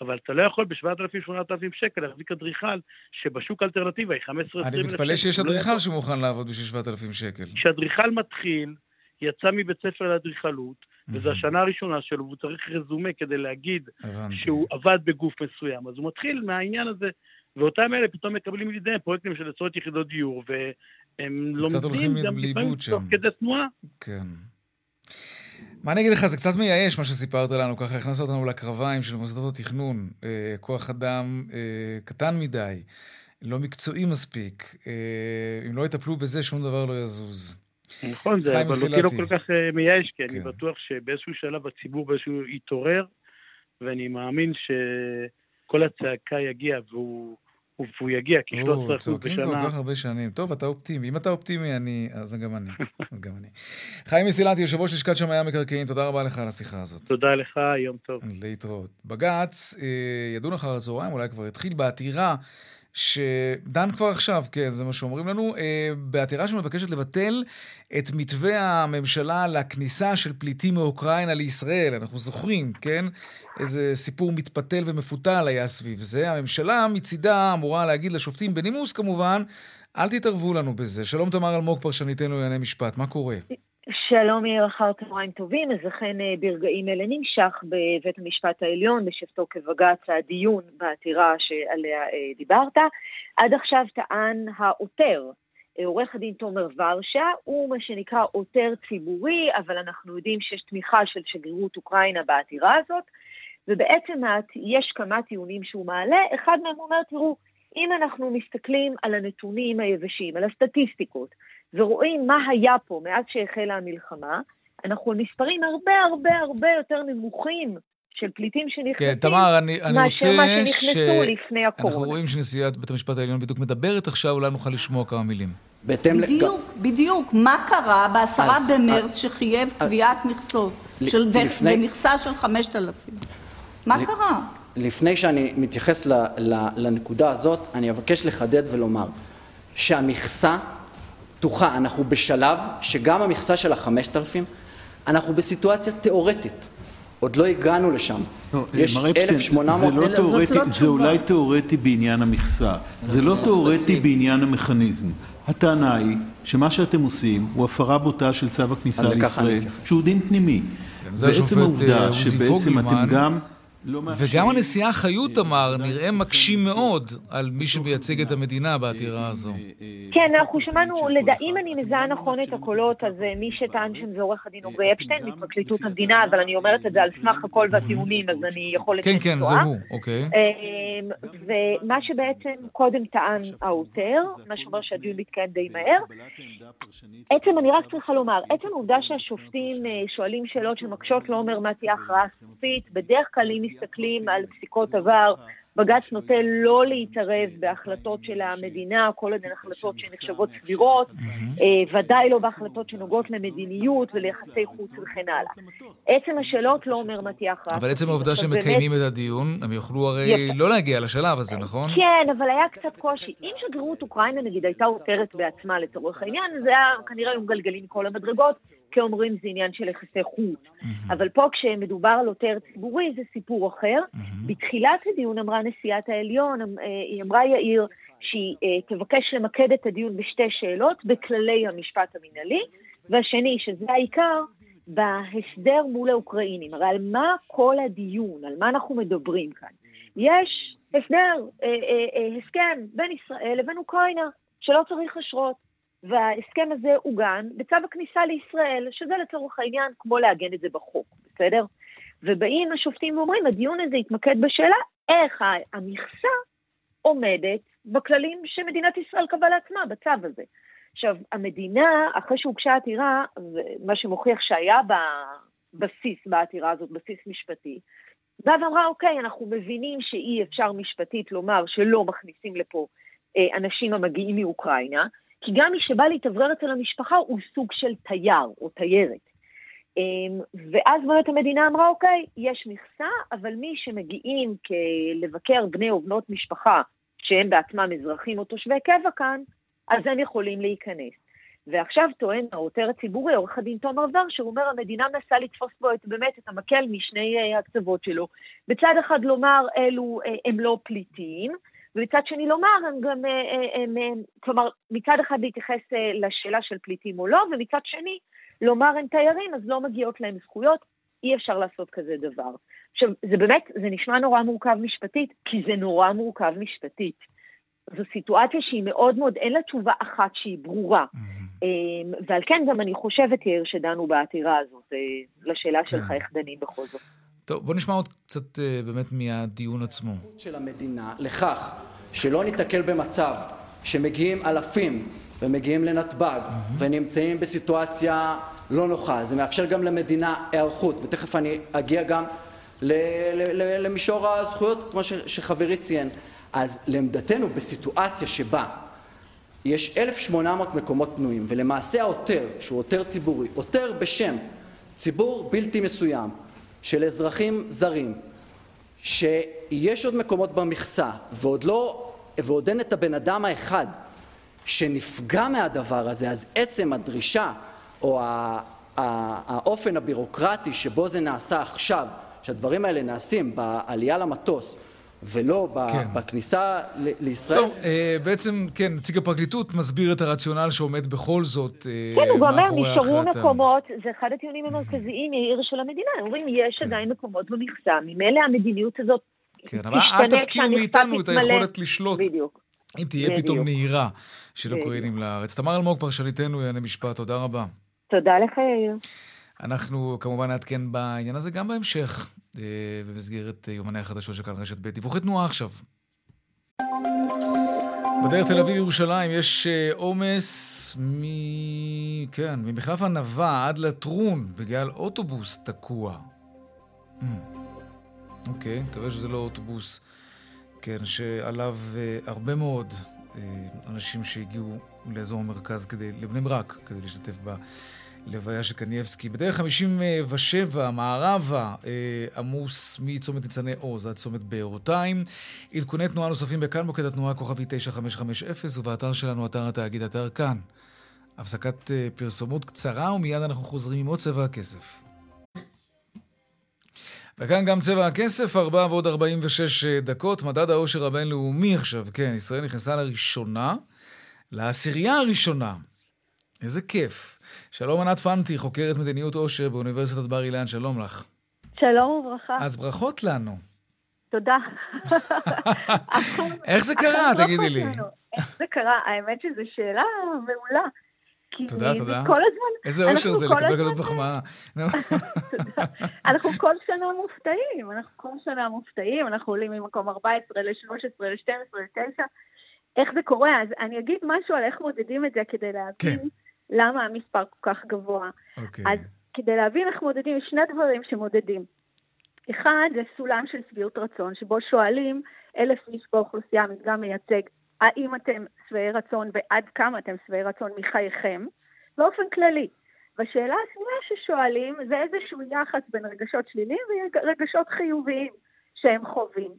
אבל אתה לא יכול ב-7,000-8,000 שקל להחזיק אדריכל שבשוק האלטרנטיבה היא 15-20 אלף שקל. אני מתפלא שיש אדריכל שמוכן לעבוד בשביל 7,000 שקל. כשאדריכל מתחיל, יצא מבית ספר לאדריכלות, וזו השנה הראשונה שלו, והוא צריך רזומה כדי להגיד שהוא עבד בגוף מסוים. אז הוא מתחיל מהעניין הזה, ואותם אלה פתאום מקבלים לידיהם פרויקטים של עשרות יחידות דיור, והם לומדים גם לפעמים תוך כדי תנועה. כן. מה אני אגיד לך, זה קצת מייאש מה שסיפרת לנו, ככה הכנסת אותנו לקרביים של מוסדות התכנון. אה, כוח אדם אה, קטן מדי, לא מקצועי מספיק. אה, אם לא יטפלו בזה, שום דבר לא יזוז. נכון, זה אבל אותי לא כל כך אה, מייאש, כי כן. אני בטוח שבאיזשהו שלב הציבור באיזשהו יתעורר, ואני מאמין שכל הצעקה יגיע, והוא... והוא יגיע, כי 13% בשנה... צועקים כל כך הרבה שנים. טוב, אתה אופטימי. אם אתה אופטימי, אני... אז גם אני. אז גם אני. חיים מסילתי, יושב ראש לשכת שמאי המקרקעין, תודה רבה לך על השיחה הזאת. תודה לך, יום טוב. להתראות. בג"ץ אה, ידון אחר הצהריים, אולי כבר התחיל בעתירה שדן כבר עכשיו, כן, זה מה שאומרים לנו, אה, בעתירה שמבקשת לבטל את מתווה הממשלה לכניסה של פליטים מאוקראינה לישראל. אנחנו זוכרים, כן? איזה סיפור מתפתל ומפותל היה סביב זה. הממשלה מצידה אמורה להגיד לשופטים, בנימוס כמובן, אל תתערבו לנו בזה. שלום תמר אלמוג, פרשניתנו לענייני משפט, מה קורה? שלום יאיר אחר צהריים טובים, אז אכן אה, ברגעים אלה נמשך בבית המשפט העליון בשבתו כבג"ץ הדיון בעתירה שעליה אה, דיברת. עד עכשיו טען העותר, אה, עורך הדין תומר ורשה, הוא מה שנקרא עותר ציבורי, אבל אנחנו יודעים שיש תמיכה של שגרירות אוקראינה בעתירה הזאת, ובעצם יש כמה טיעונים שהוא מעלה, אחד מהם אומר, תראו, אם אנחנו מסתכלים על הנתונים היבשים, על הסטטיסטיקות, ורואים מה היה פה מאז שהחלה המלחמה, אנחנו מספרים הרבה הרבה הרבה יותר נמוכים של פליטים שנכנסים, כן, תמר, אני, אני מאשר רוצה מה שנכנסו ש... לפני הקורונה. אנחנו רואים שנשיאת בית המשפט העליון בדיוק מדברת עכשיו, אולי נוכל לשמוע כמה מילים. בדיוק. בדיוק. מה קרה בעשרה אז- במרץ אז- שחייב קביעת מכסות ל- של, לפני- במכסה של 5,000? מה ל- קרה? לפני שאני מתייחס ל, ל, לנקודה הזאת, אני אבקש לחדד ולומר שהמכסה פתוחה, אנחנו בשלב שגם המכסה של החמשת אלפים, אנחנו בסיטואציה תיאורטית, עוד לא הגענו לשם. לא, יש מר אפשטיין, 1,800... זה לא זאת לא תיאורטי, זה תשובה. אולי תיאורטי בעניין המכסה, זה לא תיאורטי. בעניין המכניזם. הטענה היא שמה שאתם עושים הוא הפרה בוטה של צו הכניסה לישראל. שהוא דין פנימי. כן, זה בעצם אה, העובדה שבעצם. אתם גם לא מאפשרים... וגם הנשיאה חיות אמר, נראה מקשים מאוד על מי שמייצג את המדינה בעתירה הזו. כן, אנחנו שמענו, אם אני מזהה נכון את הקולות, אז אה, מי שטען שם זה עורך הדין עמרי אפשטיין מפרקליטות המדינה, אבל אני אומרת את זה על סמך הקול והטיעונים, אז אני יכולת כן, כן, זה הוא, אוקיי. ומה שבעצם קודם טען העותר, מה שאומר שהדיון מתקיים די מהר, עצם, אני רק צריכה לומר, עצם העובדה שהשופטים אה, שואלים שאלות שמקשות לא אומר מה תהיה הכרעה סופית, בדרך כלל אם מסתכלים על פסיקות עבר, בג"ץ נוטה לא להתערב בהחלטות של המדינה, כל עוד הן החלטות שנחשבות סבירות, אה, ודאי לא בהחלטות שנוגעות למדיניות וליחסי חוץ וכן הלאה. עצם השאלות לא אומר מה תהיה הכרעה אבל עצם. העובדה שהם מקיימים את הדיון, הם יוכלו הרי. לא להגיע לשלב הזה, נכון? כן, אבל היה קצת קושי. אם שגרירות אוקראינה נגיד הייתה עותרת בעצמה לצורך העניין, זה היה כנראה היו מגלגלים מכל המדרגות, כי אומרים זה עניין של יחסי חוץ. אבל פה כשמדובר על עותר ציבורי זה סיפור אחר. בתחילת הדיון אמרה נשיאת העליון, אמ- אה, היא אמרה יאיר שהיא אה, תבקש למקד את הדיון בשתי שאלות, בכללי המשפט המינהלי, והשני, שזה העיקר, בהסדר מול האוקראינים. הרי על מה כל הדיון, על מה אנחנו מדברים כאן? יש הסדר, אה, הסכם בין ישראל לבין אוקראינה, שלא צריך אשרות. וההסכם הזה עוגן בצו הכניסה לישראל, שזה לצורך העניין כמו לעגן את זה בחוק, בסדר? ובאים השופטים ואומרים, הדיון הזה יתמקד בשאלה איך המכסה עומדת בכללים שמדינת ישראל קבעה לעצמה בצו הזה. עכשיו, המדינה, אחרי שהוגשה עתירה, מה שמוכיח שהיה בה בסיס בעתירה הזאת, בסיס משפטי, באה ואמרה, אוקיי, אנחנו מבינים שאי אפשר משפטית לומר שלא מכניסים לפה אה, אנשים המגיעים מאוקראינה, כי גם מי שבא להתאוורר אצל המשפחה הוא סוג של תייר או תיירת. אמ, ואז באמת המדינה אמרה, אוקיי, יש מכסה, אבל מי שמגיעים לבקר בני או בנות משפחה שהם בעצמם אזרחים או תושבי קבע כאן, אז הם יכולים להיכנס. ועכשיו טוען העותר הציבורי, עורך הדין תומר ורשר, אומר, המדינה מנסה לתפוס בו את, באמת את המקל משני אה, הקצוות שלו. בצד אחד לומר, אלו אה, הם לא פליטים, ומצד שני לומר, הם גם, אה, הם, הם, כלומר, מצד אחד להתייחס לשאלה של פליטים או לא, ומצד שני, לומר הם תיירים, אז לא מגיעות להם זכויות, אי אפשר לעשות כזה דבר. עכשיו, זה באמת, זה נשמע נורא מורכב משפטית, כי זה נורא מורכב משפטית. זו סיטואציה שהיא מאוד מאוד, אין לה תשובה אחת שהיא ברורה. אמ, ועל כן גם אני חושבת, יאיר, שדנו בעתירה הזאת, אה, לשאלה שלך איך דנים בכל זאת. טוב, בוא נשמע עוד קצת אה, באמת מהדיון עצמו. של המדינה לכך שלא ניתקל במצב שמגיעים אלפים ומגיעים לנתב"ג ונמצאים בסיטואציה לא נוחה. זה מאפשר גם למדינה היערכות, ותכף אני אגיע גם ל- ל- ל- למישור הזכויות, כמו שחברי ציין. אז לעמדתנו, בסיטואציה שבה יש 1,800 מקומות פנויים, ולמעשה העותר, שהוא עותר ציבורי, עותר בשם ציבור בלתי מסוים של אזרחים זרים, שיש עוד מקומות במכסה, ועוד לא, ועוד אין את הבן אדם האחד שנפגע מהדבר הזה, אז עצם הדרישה או האופן הבירוקרטי שבו זה נעשה עכשיו, שהדברים האלה נעשים בעלייה למטוס ולא כן. בכניסה ל- לישראל, טוב, אה, בעצם, כן, נציג הפרקליטות מסביר את הרציונל שעומד בכל זאת אה, כן, הוא גם אומר, נשארו. מקומות, זה אחד הטיעונים המרכזיים, יאיר, של המדינה. הם אומרים, יש עדיין מקומות במכסה, ממילא המדיניות הזאת כן, אבל אל תפקיעו מאיתנו את. היכולת לשלוט. בדיוק. אם תהיה בדיוק. פתאום נהירה של. אוקראינים לארץ. תמר אלמוג, פרשניתנו לענייני משפט, תודה רבה. תודה לך, יאיר. אנחנו כמובן נעדכן בעניין הזה גם בהמשך, אה, במסגרת אה, יומני החדשות של כאן רשת ב'. דיווחי תנועה עכשיו. בדרך תל אביב-ירושלים יש אה, עומס כן, ממחלף ענווה עד לטרון, בגלל אוטובוס תקוע. Mm. אוקיי, מקווה שזה לא אוטובוס, כן, שעליו אה, הרבה מאוד אה, אנשים שהגיעו לאזור המרכז כדי, לבני ברק, כדי להשתתף בלוויה של קנייבסקי. בדרך 57 מערבה אה, עמוס מצומת ניצני עוז עד צומת בארותיים. עדכוני תנועה נוספים בכאן מוקד התנועה כוכבי 9550 ובאתר שלנו, אתר התאגיד, אתר כאן. הפסקת אה, פרסומות קצרה ומיד אנחנו חוזרים עם עוד צבע הכסף. וכאן גם צבע הכסף, 4 ועוד 46 דקות. מדד העושר הבינלאומי עכשיו, כן, ישראל נכנסה לראשונה, לעשירייה הראשונה. איזה כיף. שלום ענת פנטי, חוקרת מדיניות עושר באוניברסיטת בר אילן, שלום לך. שלום וברכה. אז ברכות לנו. תודה. איך זה קרה, תגידי לי? איך זה קרה? האמת שזו שאלה מעולה. תודה, תודה. כל הזמן... איזה אושר זה לקבל כזאת מחמאה. אנחנו כל שנה מופתעים, אנחנו כל שנה מופתעים, אנחנו עולים ממקום 14 ל-13, ל-12, ל-9. איך זה קורה? אז אני אגיד משהו על איך מודדים את זה כדי להבין כן. למה המספר כל כך גבוה. אוקיי. אז כדי להבין איך מודדים, יש שני דברים שמודדים. אחד זה סולם של שביעות רצון, שבו שואלים אלף איש באוכלוסייה, מדגם מייצג, האם אתם שבעי רצון ועד כמה אתם שבעי רצון מחייכם, באופן כללי. והשאלה השנייה ששואלים זה איזשהו יחס בין רגשות שליליים ורגשות חיוביים שהם חווים.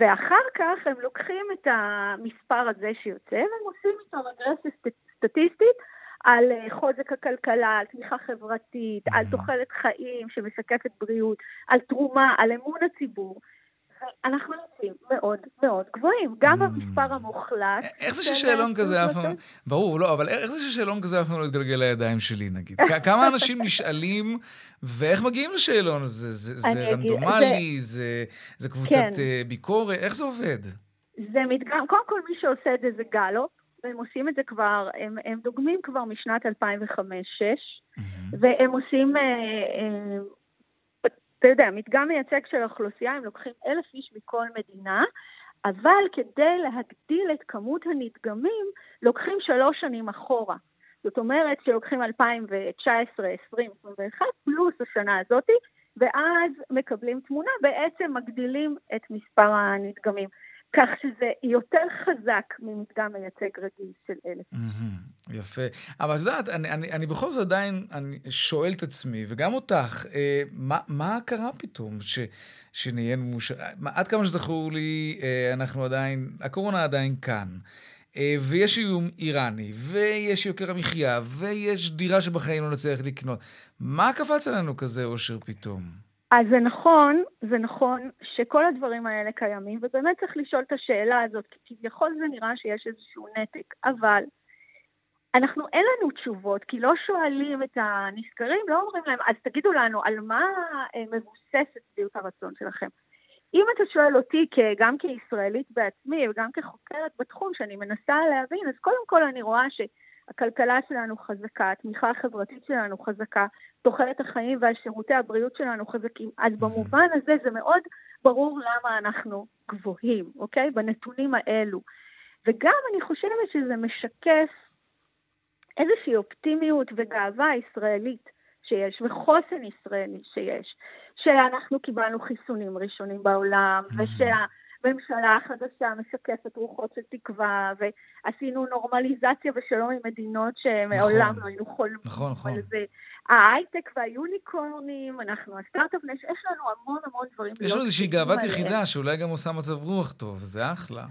ואחר כך הם לוקחים את המספר הזה שיוצא והם עושים איתו רגרסיה סטטיסטית על אה, חוזק הכלכלה, על תמיכה חברתית, על תוחלת חיים שמשקפת בריאות, על תרומה, על אמון הציבור. אנחנו יוצאים מאוד מאוד גבוהים, גם במספר המוחלט. איך זה ששאלון כזה אף פעם... ברור, לא, אבל איך זה ששאלון כזה אף פעם לא יתגלגל לידיים שלי, נגיד? כמה אנשים נשאלים, ואיך מגיעים לשאלון הזה? זה רנדומלי? זה קבוצת כן. אה, ביקורת? איך זה עובד? זה מדגם, קודם כל מי שעושה את זה זה גלופ, והם עושים את זה כבר, הם, הם דוגמים כבר משנת 2005-2006, והם עושים... אה, אה, אתה יודע, מדגם מייצג של האוכלוסייה, הם לוקחים אלף איש מכל מדינה, אבל כדי להגדיל את כמות הנדגמים, לוקחים שלוש שנים אחורה. זאת אומרת שלוקחים 2019, 2020, 2021, פלוס השנה הזאתי, ואז מקבלים תמונה, בעצם מגדילים את מספר הנדגמים. כך שזה יותר חזק ממדגם מייצג רגיל של אלף. יפה. אבל את יודעת, אני, אני, אני בכל זאת עדיין אני שואל את עצמי, וגם אותך, אה, מה, מה קרה פתאום ש, שנהיינו מוש... עד כמה שזכור לי, אה, אנחנו עדיין, הקורונה עדיין כאן. אה, ויש איום איראני, ויש יוקר המחיה, ויש דירה שבחיים לא נצליח לקנות. מה קפץ עלינו כזה אושר פתאום? אז זה נכון, זה נכון שכל הדברים האלה קיימים, ובאמת צריך לשאול את השאלה הזאת, כי כביכול זה נראה שיש איזשהו נתק, אבל אנחנו, אין לנו תשובות, כי לא שואלים את הנסקרים, לא אומרים להם, אז תגידו לנו, על מה אה, מבוססת שביעות הרצון שלכם? אם אתה שואל אותי גם כישראלית בעצמי וגם כחוקרת בתחום שאני מנסה להבין, אז קודם כל אני רואה ש... הכלכלה שלנו חזקה, התמיכה החברתית שלנו חזקה, תוחלת החיים והשירותי הבריאות שלנו חזקים. אז במובן הזה זה מאוד ברור למה אנחנו גבוהים, אוקיי? בנתונים האלו. וגם אני חושבת שזה משקף איזושהי אופטימיות וגאווה ישראלית שיש, וחוסן ישראלי שיש, שאנחנו קיבלנו חיסונים ראשונים בעולם, ושה... ממשלה חדשה משקפת רוחות של תקווה, ועשינו נורמליזציה ושלום עם מדינות שמעולם נכון, לא היינו חולמים נכון, נכון. על זה. ההייטק והיוניקורנים, אנחנו הסטארט-אפ נש, יש לנו המון המון דברים. יש לנו איזושהי גאוות יחידה שאולי גם עושה מצב רוח טוב, זה אחלה.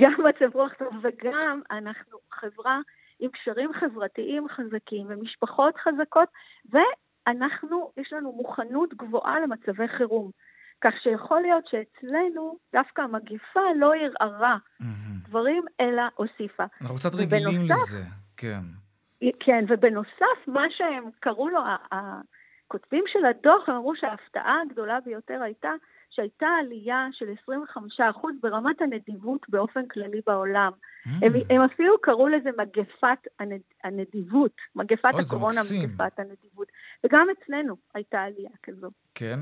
גם מצב רוח טוב, וגם אנחנו חברה עם קשרים חברתיים חזקים ומשפחות חזקות, ואנחנו, יש לנו מוכנות גבוהה למצבי חירום. כך שיכול להיות שאצלנו דווקא המגפה לא ערערה mm-hmm. דברים, אלא הוסיפה. אנחנו קצת רגילים ובנוסף, לזה, כן. כן, ובנוסף, מה שהם קראו לו, הכותבים של הדוח, הם אמרו שההפתעה הגדולה ביותר הייתה שהייתה עלייה של 25% ברמת הנדיבות באופן כללי בעולם. Mm. הם, הם אפילו קראו לזה מגפת הנד, הנדיבות, מגפת אוי, הקורונה, מגפת הנדיבות. וגם אצלנו הייתה עלייה כזו. כן?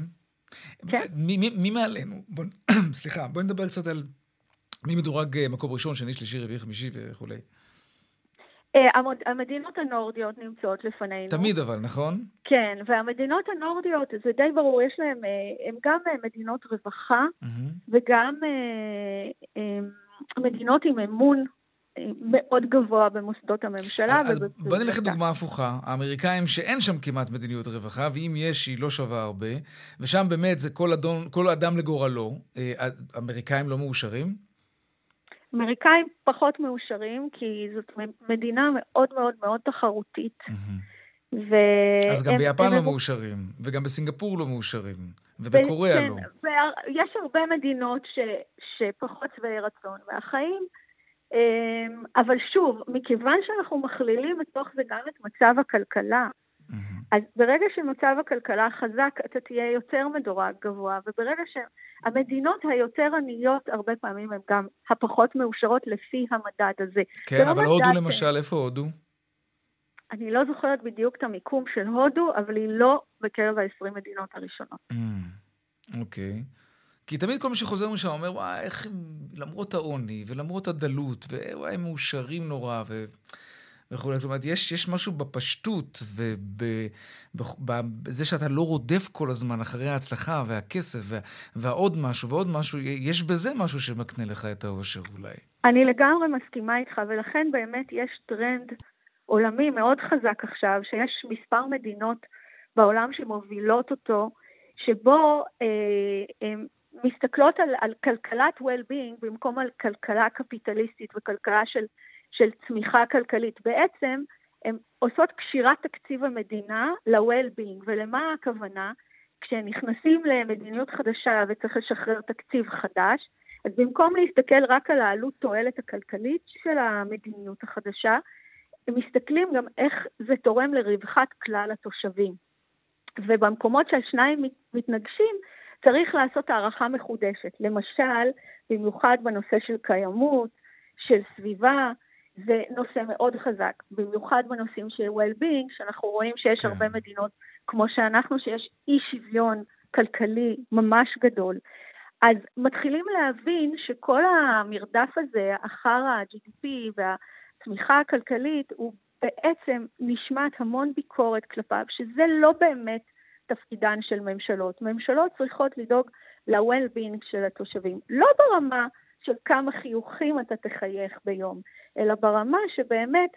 כן. מי, מי, מי מעלינו? בוא, סליחה, בואי נדבר קצת על מי מדורג אה, מקום ראשון, שני, שלישי, רביעי, חמישי וכולי. המדינות הנורדיות נמצאות לפנינו. תמיד אבל, נכון? כן, והמדינות הנורדיות, זה די ברור, יש להן, הן גם מדינות רווחה, mm-hmm. וגם מדינות עם אמון מאוד גבוה במוסדות הממשלה. אז בוא נלך לדוגמה הפוכה. האמריקאים שאין שם כמעט מדיניות רווחה, ואם יש, היא לא שווה הרבה, ושם באמת זה כל, אדון, כל אדם לגורלו, האמריקאים לא מאושרים? אמריקאים פחות מאושרים, כי זאת מדינה מאוד מאוד מאוד תחרותית. ו... אז גם ביפן הם... לא מאושרים, וגם בסינגפור לא מאושרים, ובקוריאה כן, לא. יש הרבה מדינות ש... שפחות שבעי רצון מהחיים, אבל שוב, מכיוון שאנחנו מכלילים בתוך זה גם את מצב הכלכלה, אז ברגע שמצב הכלכלה חזק, אתה תהיה יותר מדורג גבוה, וברגע שהמדינות היותר עניות, הרבה פעמים הן גם הפחות מאושרות לפי המדד הזה. כן, אבל הודו. למשל, איפה הודו? אני לא זוכרת בדיוק את המיקום של הודו, אבל היא לא בקרב ה-20 מדינות הראשונות. אוקיי. Mm, okay. כי תמיד כל מי שחוזר משם אומר, וואי, איך הם, למרות העוני ולמרות הדלות, ווואי, הם מאושרים נורא, ו... וכולי. זאת אומרת, יש, יש משהו בפשטות ובזה שאתה לא רודף כל הזמן אחרי ההצלחה והכסף וה, והעוד משהו ועוד משהו, יש בזה משהו שמקנה לך את האושר אולי. אני לגמרי מסכימה איתך, ולכן באמת יש טרנד עולמי מאוד חזק עכשיו, שיש מספר מדינות בעולם שמובילות אותו, שבו אה, הם מסתכלות על, על כלכלת well-being במקום על כלכלה קפיטליסטית וכלכלה של של צמיחה כלכלית. בעצם הן עושות קשירת תקציב המדינה ל-well-being, ולמה הכוונה? כשנכנסים למדיניות חדשה וצריך לשחרר תקציב חדש, אז במקום להסתכל רק על העלות תועלת הכלכלית של המדיניות החדשה, הם מסתכלים גם איך זה תורם לרווחת כלל התושבים. ובמקומות שהשניים מתנגשים, צריך לעשות הערכה מחודשת. למשל, במיוחד בנושא של קיימות, של סביבה, זה נושא מאוד חזק, במיוחד בנושאים של well-being, שאנחנו רואים שיש כן. הרבה מדינות כמו שאנחנו, שיש אי שוויון כלכלי ממש גדול. אז מתחילים להבין שכל המרדף הזה אחר ה-GDP והתמיכה הכלכלית הוא בעצם נשמעת המון ביקורת כלפיו, שזה לא באמת תפקידן של ממשלות. ממשלות צריכות לדאוג ל-well-being של התושבים, לא ברמה של כמה חיוכים אתה תחייך ביום, אלא ברמה שבאמת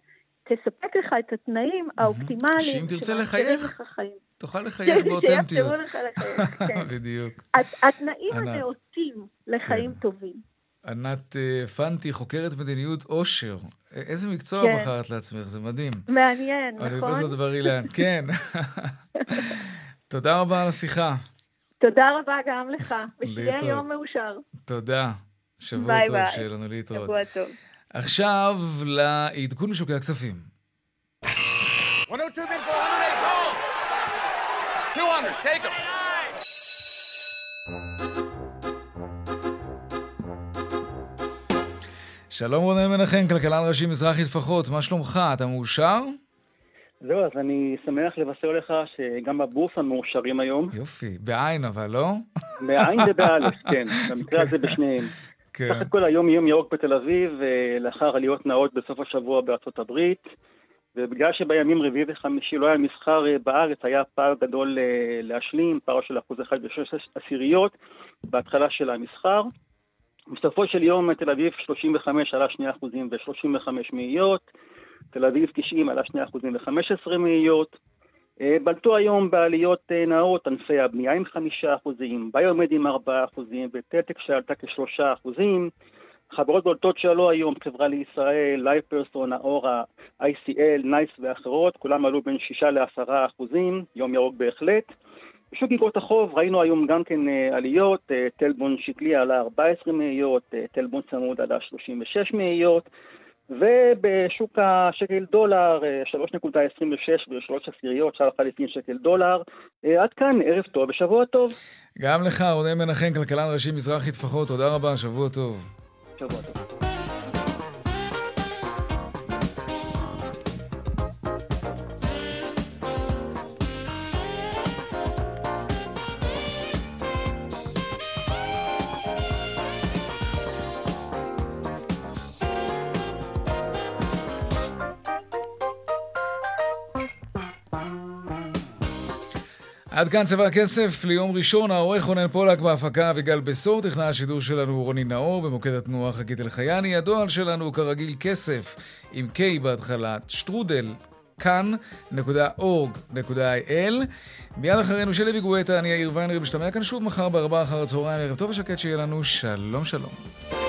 תספק לך את התנאים האופטימליים. שאם תרצה לחייך, תוכל לחייך באותנטיות. כן. בדיוק. התנאים הנאותים לחיים כן. טובים. ענת אה, פנטי, חוקרת מדיניות אושר. איזה מקצוע כן. בחרת לעצמך, זה מדהים. מעניין, נכון? אוניברסיטת בר אילן, כן. תודה רבה על השיחה. תודה רבה גם לך, ושיהיה יום מאושר. תודה. שבוע ביי טוב, ביי. שיהיה לנו להתראות. שבוע טוב. עכשיו לעדכון משוקי הכספים. 200, take them. שלום רונן מנחם, כלכלן ראשי מזרחי טפחות, מה שלומך? אתה מאושר? זהו, אז אני שמח לבשר לך שגם בבורסה מאושרים היום. יופי, בעין אבל, לא? בעין ובאלף, כן, במקרה הזה בשניהם. כן. סך הכל היום יום ירוק בתל אביב, אה, לאחר עליות נאות בסוף השבוע בארצות הברית, ובגלל שבימים רביעי וחמישי לא היה מסחר אה, בארץ, היה פער גדול אה, להשלים, פער של אחוז אחד ושש עשיריות בהתחלה של המסחר. בסופו של יום תל אביב 35 עלה 2 אחוזים ו-35 מאיות, תל אביב 90 עלה 2 אחוזים ו-15 מאיות. אה, בלטו היום בעליות אה, נאות ענפי הבנייה עם חמישה אחוזים, ביומד עם ארבעה אחוזים וטטק שעלתה כשלושה אחוזים. חברות בולטות שעלו היום, חברה לישראל, לייבפרסון, האורה, ICL, נייס ואחרות, כולם עלו בין שישה לעשרה אחוזים, יום ירוק בהחלט. בשוק איגרות החוב ראינו היום גם כן אה, עליות, טלבון שקלי עלה 14 מאיות, טלבון צמוד עלה 36 מאיות, ובשוק השקל דולר 3.26 ו-3 עשיריות, שער חליפין שקל דולר. אה, עד כאן, ערב טוב ושבוע טוב. גם לך, רונן מנחם, כלכלן ראשי מזרחי טפחות, תודה רבה, שבוע טוב. שבוע טוב. עד כאן צבע הכסף ליום ראשון, העורך רונן פולק בהפקה אביגל בשור, תכנן השידור שלנו רוני נאור, במוקד התנועה חגית אלחייני, הדואל שלנו כרגיל כסף, עם K בהתחלה, שטרודל, כאן.org.il. מיד אחרינו שלי וגואטה, אני יאיר ויינרי, משתמע כאן שוב מחר בארבעה אחר הצהריים, ערב טוב ושקט שיהיה לנו, שלום שלום.